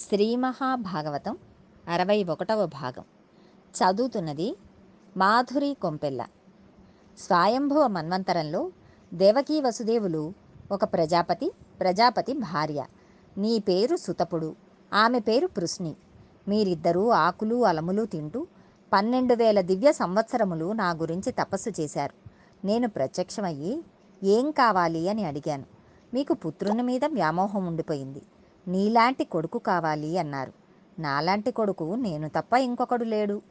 శ్రీ మహాభాగవతం అరవై ఒకటవ భాగం. చదువుతున్నది మాధురి కొంపెల్ల. స్వయంభవ మన్వంతరంలో దేవకీ వసుదేవులు ఒక ప్రజాపతి ప్రజాపతి భార్య. నీ పేరు సుతపుడు ఆమె పేరు పృష్ణి మీరిద్దరూ ఆకులు అలములు తింటూ పన్నెండు వేల దివ్య సంవత్సరములు నా గురించి తపస్సు చేశారు. నేను ప్రత్యక్షమయ్యి ఏం కావాలి అని అడిగాను. మీకు పుత్రుని మీద వ్యామోహం ఉండిపోయింది. నీలాంటి కొడుకు కావాలి అన్నారు. నాలాంటి కొడుకు నేను తప్ప ఇంకొకడు లేడు.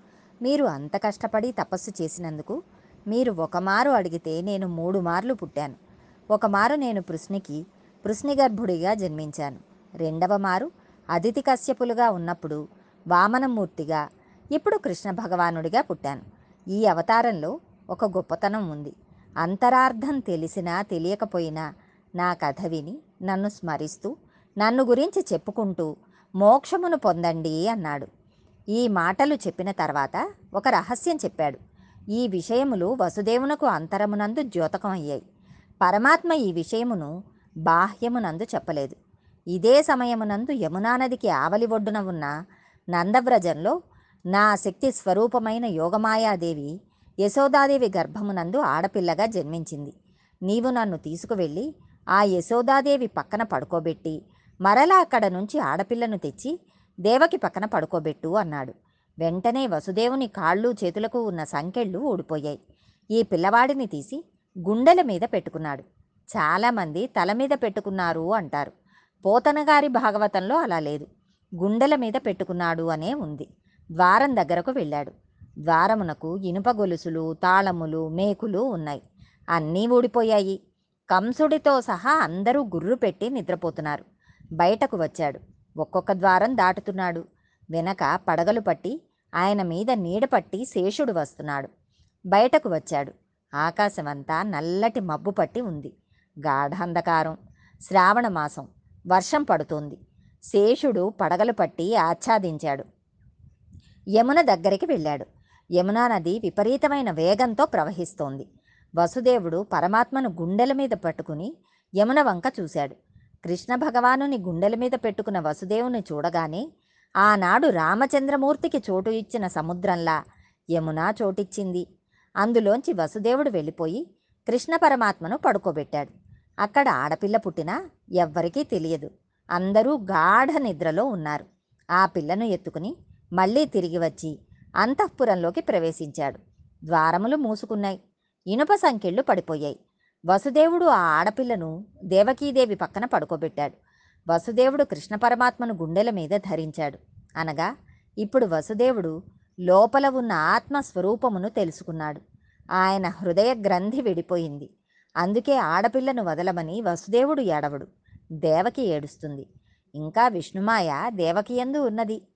మీరు అంత కష్టపడి తపస్సు చేసినందుకు మీరు ఒకమారు అడిగితే నేను మూడు మార్లు పుట్టాను. ఒకమారు నేను పృష్ణికి పృష్ణిగర్భుడిగా జన్మించాను. రెండవ మారు అతిథి కశ్యపులుగా ఉన్నప్పుడు వామనమూర్తిగా ఇప్పుడు కృష్ణ భగవానుడిగా పుట్టాను. ఈ అవతారంలో ఒక గొప్పతనం ఉంది. అంతరార్థం తెలిసినా తెలియకపోయినా నా కథ విని నన్ను స్మరిస్తూ నన్ను గురించి చెప్పుకుంటూ మోక్షమును పొందండి అన్నాడు. ఈ మాటలు చెప్పిన తర్వాత ఒక రహస్యం చెప్పాడు. ఈ విషయములు వసుదేవునకు అంతరమునందు ద్యోతకం అయ్యాయి పరమాత్మ ఈ విషయమును బాహ్యమునందు చెప్పలేదు. ఇదే సమయమునందు యమునా నదికి ఆవలి ఒడ్డున ఉన్న నందవ్రజంలో నా శక్తి స్వరూపమైన యోగమాయాదేవి యశోదాదేవి గర్భమునందు ఆడపిల్లగా జన్మించింది. నీవు నన్ను తీసుకువెళ్ళి ఆ యశోదాదేవి పక్కన పడుకోబెట్టి మరలా అక్కడ నుంచి ఆడపిల్లను తెచ్చి దేవకి పక్కన పడుకోబెట్టు అన్నాడు. వెంటనే వసుదేవుని కాళ్ళు చేతులకు ఉన్న సంకెళ్ళు ఊడిపోయాయి. ఈ పిల్లవాడిని తీసి గుండెల మీద పెట్టుకున్నాడు. చాలామంది తల మీద పెట్టుకున్నారు అంటారు. పోతనగారి భాగవతంలో అలా లేదు. గుండెల మీద పెట్టుకున్నాడు అనే ఉంది. ద్వారం దగ్గరకు వెళ్ళాడు. ద్వారమునకు ఇనుప గొలుసులు తాళములు మేకులు ఉన్నాయి. అన్నీ ఊడిపోయాయి. కంసుడితో సహా అందరూ గుర్రు పెట్టి నిద్రపోతున్నారు. బయటకు వచ్చాడు. ఒక్కొక్క ద్వారం దాటుతున్నాడు. వెనక పడగలు పట్టి ఆయన మీద నీడ పట్టి శేషుడు వస్తున్నాడు. బయటకు వచ్చాడు. ఆకాశమంతా నల్లటి మబ్బు పట్టి ఉంది. గాఢాంధకారం. శ్రావణ మాసం. వర్షం పడుతోంది. శేషుడు పడగలు పట్టి ఆచ్ఛాదించాడు. యమున దగ్గరికి వెళ్ళాడు. యమునా నది విపరీతమైన వేగంతో ప్రవహిస్తోంది. వసుదేవుడు పరమాత్మను గుండెల మీద పట్టుకుని యమున వంక చూశాడు. కృష్ణ భగవానుని గుండెల మీద పెట్టుకున్న వసుదేవుని చూడగానే ఆనాడు రామచంద్రమూర్తికి చోటు ఇచ్చిన సముద్రంలా యమున చోటిచ్చింది. అందులోంచి వసుదేవుడు వెళ్ళిపోయి కృష్ణ పరమాత్మను పడుకోబెట్టాడు. అక్కడ ఆడపిల్ల పుట్టినా ఎవ్వరికీ తెలియదు. అందరూ గాఢ నిద్రలో ఉన్నారు. ఆ పిల్లను ఎత్తుకుని మళ్ళీ తిరిగి వచ్చి అంతఃపురంలోకి ప్రవేశించాడు. ద్వారములు మూసుకున్నాయి. ఇనుప సంకెళ్ళు పడిపోయాయి. వసుదేవుడు ఆ ఆడపిల్లను దేవకీదేవి పక్కన పడుకోబెట్టాడు. వసుదేవుడు కృష్ణ పరమాత్మను గుండెల మీద ధరించాడు. అనగా ఇప్పుడు వసుదేవుడు లోపల ఉన్న ఆత్మ స్వరూపమును తెలుసుకున్నాడు. ఆయన హృదయ గ్రంథి విడిపోయింది. అందుకే ఆడపిల్లను వదలమని వసుదేవుడు ఏడవడు. దేవకి ఏడుస్తుంది. ఇంకా విష్ణుమాయ దేవకియందు ఉన్నది.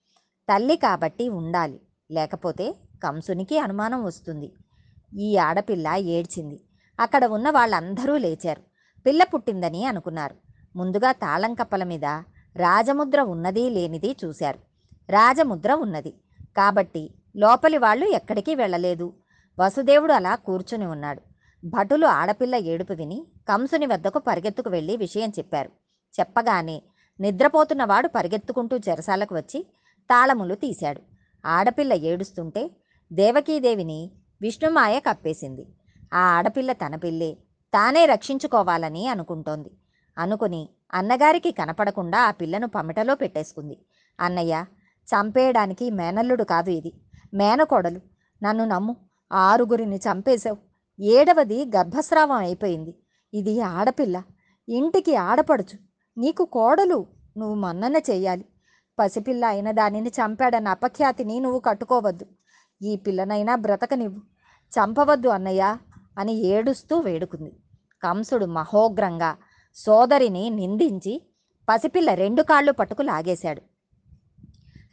తల్లి కాబట్టి ఉండాలి. లేకపోతే కంసునికి అనుమానం వస్తుంది. ఈ ఆడపిల్ల ఏడ్చింది. అక్కడ ఉన్న వాళ్ళందరూ లేచారు. పిల్ల పుట్టిందని అనుకున్నారు. ముందుగా తాళం కప్పల మీద రాజముద్ర ఉన్నది లేనిది చూశారు. రాజముద్ర ఉన్నది. కాబట్టి లోపలి వాళ్ళు ఎక్కడికి వెళ్ళలేదు. వసుదేవుడు అలా కూర్చుని ఉన్నాడు. భటులు ఆడపిల్ల ఏడుపు విని కంసుని వద్దకు పరిగెత్తుకు వెళ్ళి విషయం చెప్పారు. చెప్పగానే నిద్రపోతున్నవాడు పరిగెత్తుకుంటూ చెరసాలకు వచ్చి తాళములు తీశాడు. ఆడపిల్ల ఏడుస్తుంటే దేవకీదేవిని విష్ణుమాయ కప్పేసింది. ఆ ఆడపిల్ల తన పిల్లే. తానే రక్షించుకోవాలని అనుకుంటోంది. అనుకుని అన్నగారికి కనపడకుండా ఆ పిల్లను పమిటలో పెట్టేసుకుంది. అన్నయ్య చంపేయడానికి మేనల్లుడు కాదు ఇది. మేనకోడలు. నన్ను నమ్ము. ఆరుగురిని చంపేశావు. ఏడవది గర్భస్రావం అయిపోయింది. ఇది ఆడపిల్ల. ఇంటికి ఆడపడుచు. నీకు కోడలు. నువ్వు మన్నన చేయాలి పసిపిల్ల అయిన దానిని చంపాడన్న అపఖ్యాతిని నువ్వు కట్టుకోవద్దు. ఈ పిల్లనైనా బ్రతకనివ్వు. చంపవద్దు అన్నయ్య. అని ఏడుస్తూ వేడుకుంది. కంసుడు మహోగ్రంగా సోదరిని నిందించి పసిపిల్ల రెండు కాళ్ళు పట్టుకు లాగేశాడు.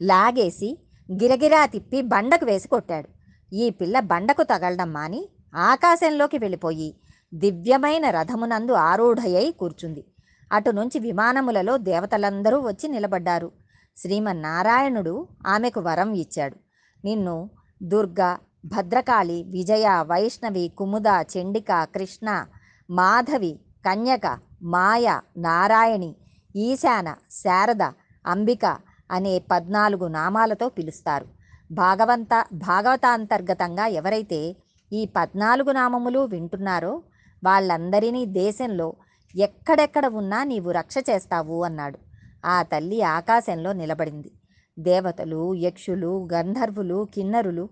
లాగేసి గిరగిరా తిప్పి బండకు వేసి కొట్టాడు. ఈ పిల్ల బండకు తగలడం మాని ఆకాశంలోకి వెళ్ళిపోయి దివ్యమైన రథమునందు ఆరూఢయై కూర్చుంది. అటు నుంచి విమానములలో దేవతలందరూ వచ్చి నిలబడ్డారు. శ్రీమన్నారాయణుడు ఆమెకు వరం ఇచ్చాడు. నిన్ను దుర్గా భద్రకాళి విజయ వైష్ణవి కుముద చండిక కృష్ణ మాధవి కన్యక మాయ నారాయణి ఈశాన శారద అంబిక అనే పద్నాలుగు నామాలతో పిలుస్తారు. భాగవంత భాగవతాంతర్గతంగా ఎవరైతే ఈ పద్నాలుగు నామములు వింటున్నారో వాళ్ళందరినీ దేశంలో ఎక్కడెక్కడ ఉన్నా నీవు రక్ష చేస్తావు అన్నాడు. ఆ తల్లి ఆకాశంలో నిలబడింది. దేవతలు యక్షులు గంధర్వులు కిన్నరులు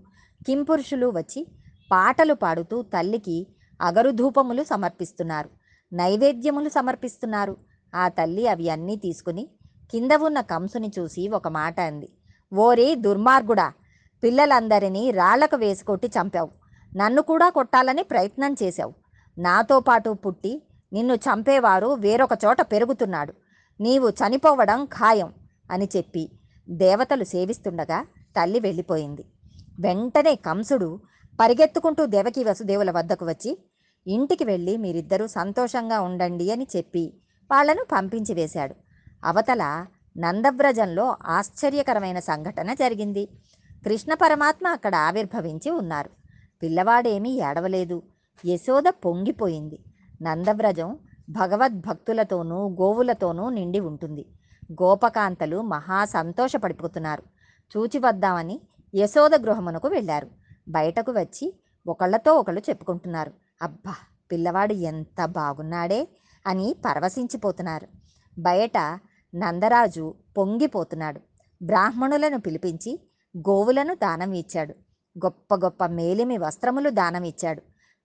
కింపురుషులు వచ్చి పాటలు పాడుతూ తల్లికి అగరుధూపములు సమర్పిస్తున్నారు. నైవేద్యములు సమర్పిస్తున్నారు. ఆ తల్లి అవి అన్నీ తీసుకుని కింద ఉన్న కంసుని చూసి ఒక మాట అంది. ఓరి దుర్మార్గుడా పిల్లలందరినీ రాళ్ళకు వేసుకొట్టి చంపావు. నన్ను కూడా కొట్టాలని ప్రయత్నం చేశావు. నాతో పాటు పుట్టి నిన్ను చంపేవారు వేరొక చోట పెరుగుతున్నాడు. నీవు చనిపోవడం ఖాయం అని చెప్పి దేవతలు సేవిస్తుండగా తల్లి వెళ్ళిపోయింది. వెంటనే కంసుడు పరిగెత్తుకుంటూ దేవకి వసుదేవుల వద్దకు వచ్చి ఇంటికి వెళ్ళి మీరిద్దరూ సంతోషంగా ఉండండి అని చెప్పి వాళ్ళను పంపించి వేశాడు. అవతల నందవ్రజంలో ఆశ్చర్యకరమైన సంఘటన జరిగింది. కృష్ణ పరమాత్మ అక్కడ ఆవిర్భవించి ఉన్నారు. పిల్లవాడేమీ ఏడవలేదు. యశోద పొంగిపోయింది. నందవ్రజం భగవద్భక్తులతోనూ గోవులతోనూ నిండి ఉంటుంది. గోపకాంతలు మహా సంతోషపడిపోతున్నారు. చూచి వద్దామని యశోద గృహమునకు వెళ్ళారు. బయటకు వచ్చి ఒకళ్ళతో ఒకళ్ళు చెప్పుకుంటున్నారు. అబ్బా పిల్లవాడు ఎంత బాగున్నాడే అని పరవశించిపోతున్నారు. బయట నందరాజు పొంగిపోతున్నాడు. బ్రాహ్మణులను పిలిపించి గోవులను దానం ఇచ్చాడు. గొప్ప గొప్ప మేలిమి వస్త్రములు దానం ఇచ్చాడు.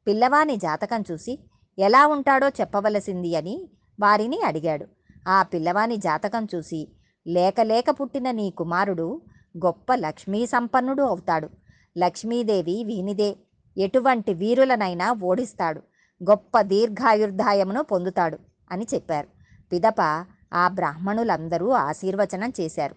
పిల్లవాని జాతకం చూసి ఎలా ఉంటాడో చెప్పవలసింది అని వారిని అడిగాడు. ఆ పిల్లవాని జాతకం చూసి లేక లేక పుట్టిన నీ కుమారుడు గొప్ప లక్ష్మీ సంపన్నుడు అవుతాడు. లక్ష్మీదేవి వీనిదే. ఎటువంటి వీరులనైనా ఓడిస్తాడు. గొప్ప దీర్ఘాయుర్ధాయమును పొందుతాడు అని చెప్పారు. పిదప ఆ బ్రాహ్మణులందరూ ఆశీర్వచనం చేశారు.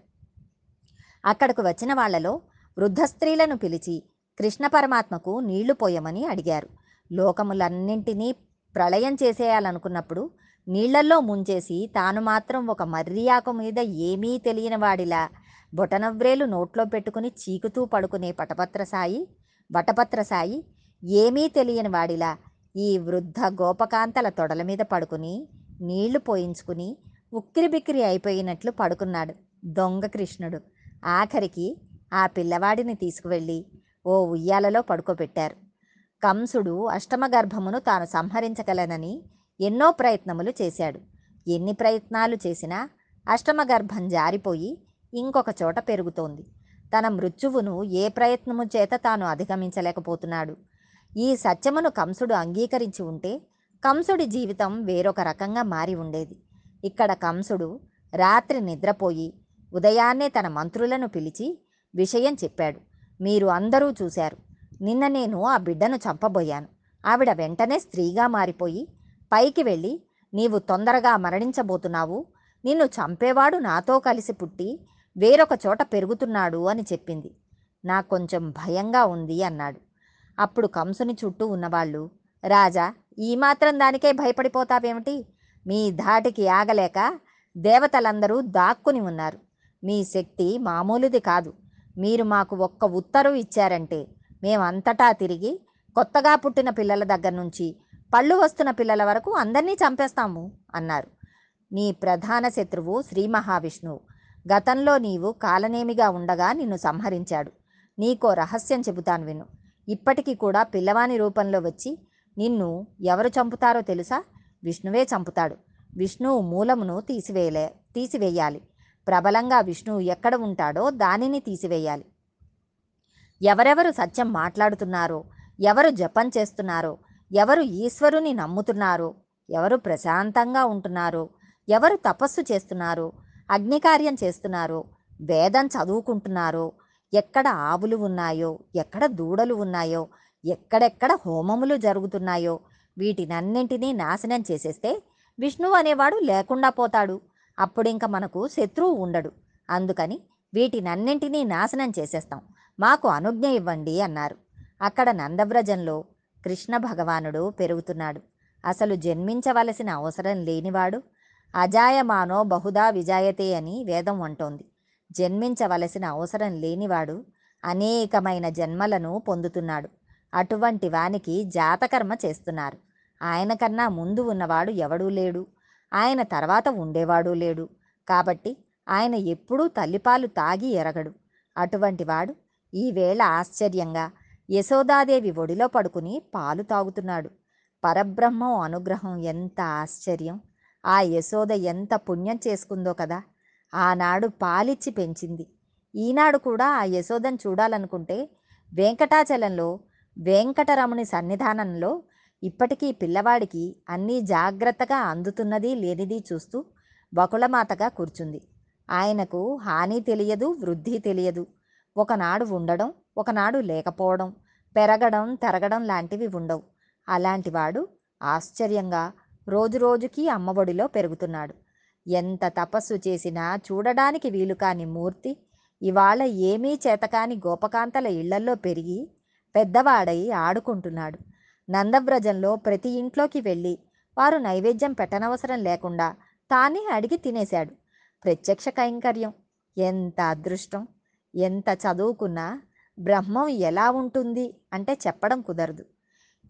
అక్కడకు వచ్చిన వాళ్ళలో వృద్ధ స్త్రీలను పిలిచి కృష్ణ పరమాత్మకు నీళ్ళు పోయమని అడిగారు. లోకములన్నింటినీ ప్రళయం చేసేయాలనుకున్నప్పుడు నీళ్ళల్లో ముంచేసి తాను మాత్రం ఒక మర్రియాకు మీద ఏమీ తెలియని వాడిలా బొటనవ్రేలు నోట్లో పెట్టుకుని చీకుతూ పడుకునే పటపత్ర సాయి వటపత్ర సాయి ఏమీ తెలియని వాడిలా ఈ వృద్ధ గోపకాంతల తొడల మీద పడుకుని నీళ్ళు పోయించుకుని ఉక్కిరిబిక్కిరి అయిపోయినట్లు పడుకున్నాడు దొంగ కృష్ణుడు. ఆఖరికి ఆ పిల్లవాడిని తీసుకువెళ్ళి ఓ ఉయ్యాలలో పడుకోబెట్టారు. కంసుడు అష్టమగర్భమును తాను సంహరించగలనని ఎన్నో ప్రయత్నములు చేశాడు. ఎన్ని ప్రయత్నాలు చేసినా అష్టమగర్భం జారిపోయి ఇంకొక చోట పెరుగుతోంది. తన మృత్యువును ఏ ప్రయత్నము చేత తాను అధిగమించలేకపోతున్నాడు. ఈ సత్యమును కంసుడు అంగీకరించి ఉంటే కంసుడి జీవితం వేరొక రకంగా మారి ఉండేది. ఇక్కడ కంసుడు రాత్రి నిద్రపోయి ఉదయాన్నే తన మంత్రులను పిలిచి విషయం చెప్పాడు. మీరు అందరూ చూశారు. నిన్న నేను ఆ బిడ్డను చంపబోయాను. ఆవిడ వెంటనే స్త్రీగా మారిపోయి పైకి వెళ్ళి నీవు తొందరగా మరణించబోతున్నావు. నిన్ను చంపేవాడు నాతో కలిసి పుట్టి వేరొక చోట పెరుగుతున్నాడు అని చెప్పింది. నాకు కొంచెం భయంగా ఉంది అన్నాడు. అప్పుడు కంసుని చుట్టూ ఉన్నవాళ్ళు రాజా ఈ మాత్రం దానికే భయపడిపోతావేమిటి? మీ ధాటికి ఆగలేక దేవతలందరూ దాక్కుని ఉన్నారు. మీ శక్తి మామూలుది కాదు. మీరు మాకు ఒక్క ఉత్తరు ఇచ్చారంటే మేమంతటా తిరిగి కొత్తగా పుట్టిన పిల్లల దగ్గర నుంచి పళ్ళు వస్తున్న పిల్లల వరకు అందరినీ చంపేస్తాము అన్నారు. నీ ప్రధాన శత్రువు శ్రీ మహావిష్ణువు. గతంలో నీవు కాలనేమిగా ఉండగా నిన్ను సంహరించాడు. నీకో రహస్యం చెబుతాను విను. ఇప్పటికీ కూడా పిల్లవాని రూపంలో వచ్చి నిన్ను ఎవరు చంపుతారో తెలుసా? విష్ణువే చంపుతాడు. విష్ణువు మూలమును తీసివేయలే తీసివేయాలి. ప్రబలంగా విష్ణువు ఎక్కడ ఉంటాడో దానిని తీసివేయాలి. ఎవరెవరు సత్యం మాట్లాడుతున్నారో ఎవరు జపం చేస్తున్నారో ఎవరు ఈశ్వరుని నమ్ముతున్నారో ఎవరు ప్రశాంతంగా ఉంటున్నారో ఎవరు తపస్సు చేస్తున్నారో అగ్నికార్యం చేస్తున్నారో. వేదం చదువుకుంటున్నారో. ఎక్కడ ఆవులు ఉన్నాయో ఎక్కడ దూడలు ఉన్నాయో ఎక్కడెక్కడ హోమములు జరుగుతున్నాయో వీటినన్నింటినీ నాశనం చేసేస్తే విష్ణువు అనేవాడు లేకుండా పోతాడు. అప్పుడింక మనకు శత్రువు ఉండడు. అందుకని వీటినన్నింటినీ నాశనం చేసేస్తాం. మాకు అనుజ్ఞ ఇవ్వండి అన్నారు. అక్కడ నందవ్రజంలో కృష్ణ భగవానుడు పెరుగుతున్నాడు. అసలు జన్మించవలసిన అవసరం లేనివాడు అజాయమానో బహుదా విజాయతే అని వేదం అంటోంది. జన్మించవలసిన అవసరం లేనివాడు అనేకమైన జన్మలను పొందుతున్నాడు. అటువంటి వానికి జాతకర్మ చేస్తున్నారు. ఆయన కన్నా ముందు ఉన్నవాడు ఎవడూ లేడు. ఆయన తర్వాత ఉండేవాడు లేడు. కాబట్టి ఆయన ఎప్పుడూ తల్లిపాలు తాగి ఎరగడు. అటువంటి వాడు ఈవేళ ఆశ్చర్యంగా యశోదాదేవి ఒడిలో పడుకుని పాలు తాగుతున్నాడు. పరబ్రహ్మం అనుగ్రహం ఎంత ఆశ్చర్యం! ఆ యశోద ఎంత పుణ్యం చేసుకుందో కదా! ఆనాడు పాలిచ్చి పెంచింది. ఈనాడు కూడా ఆ యశోదను చూడాలనుకుంటే వెంకటాచలంలో వెంకటరముని సన్నిధానంలో ఇప్పటికీ పిల్లవాడికి అన్నీ జాగ్రత్తగా అందుతున్నది లేనిది చూస్తూ బకుళమాతగా కూర్చుంది. ఆయనకు హాని తెలియదు వృద్ధి తెలియదు. ఒకనాడు ఉండడం ఒకనాడు లేకపోవడం పెరగడం తరగడం లాంటివి ఉండవు. అలాంటివాడు ఆశ్చర్యంగా రోజురోజుకి అమ్మఒడిలో పెరుగుతున్నాడు. ఎంత తపస్సు చేసినా చూడడానికి వీలు కాని మూర్తి ఇవాళ ఏమీ చేతకాని గోపకాంతల ఇళ్ళల్లో పెరిగి పెద్దవాడై ఆడుకుంటున్నాడు. నందవ్రజంలో ప్రతి ఇంట్లోకి వెళ్ళి వారు నైవేద్యం పెట్టనవసరం లేకుండా తానే అడిగి తినేశాడు. ప్రత్యక్ష కైంకర్యం ఎంత అదృష్టం ఎంత చదువుకున్నా బ్రహ్మం ఎలా ఉంటుంది అంటే చెప్పడం కుదరదు.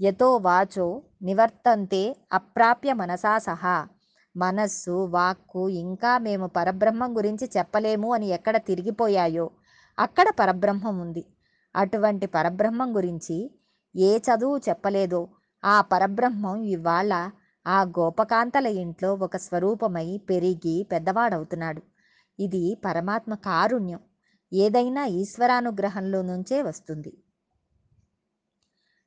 ఎతో వాచో నివర్తంతే అప్రాప్య మనసా సహా. మనస్సు వాక్కు ఇంకా మేము పరబ్రహ్మం గురించి చెప్పలేము అని ఎక్కడ తిరిగిపోయాయో అక్కడ పరబ్రహ్మం ఉంది. అటువంటి పరబ్రహ్మం గురించి ఏ చదువు చెప్పలేదో ఆ పరబ్రహ్మం ఇవాళ ఆ గోపకాంతల ఇంట్లో ఒక స్వరూపమై పెరిగి పెద్దవాడవుతున్నాడు. ఇది పరమాత్మ కారుణ్యం. ఏదైనా ఈశ్వరానుగ్రహంలో నుంచే వస్తుంది.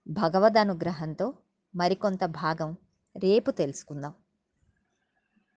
భగవద్ అనుగ్రహంతో మరికొంత భాగం రేపు తెలుసుకుందాం.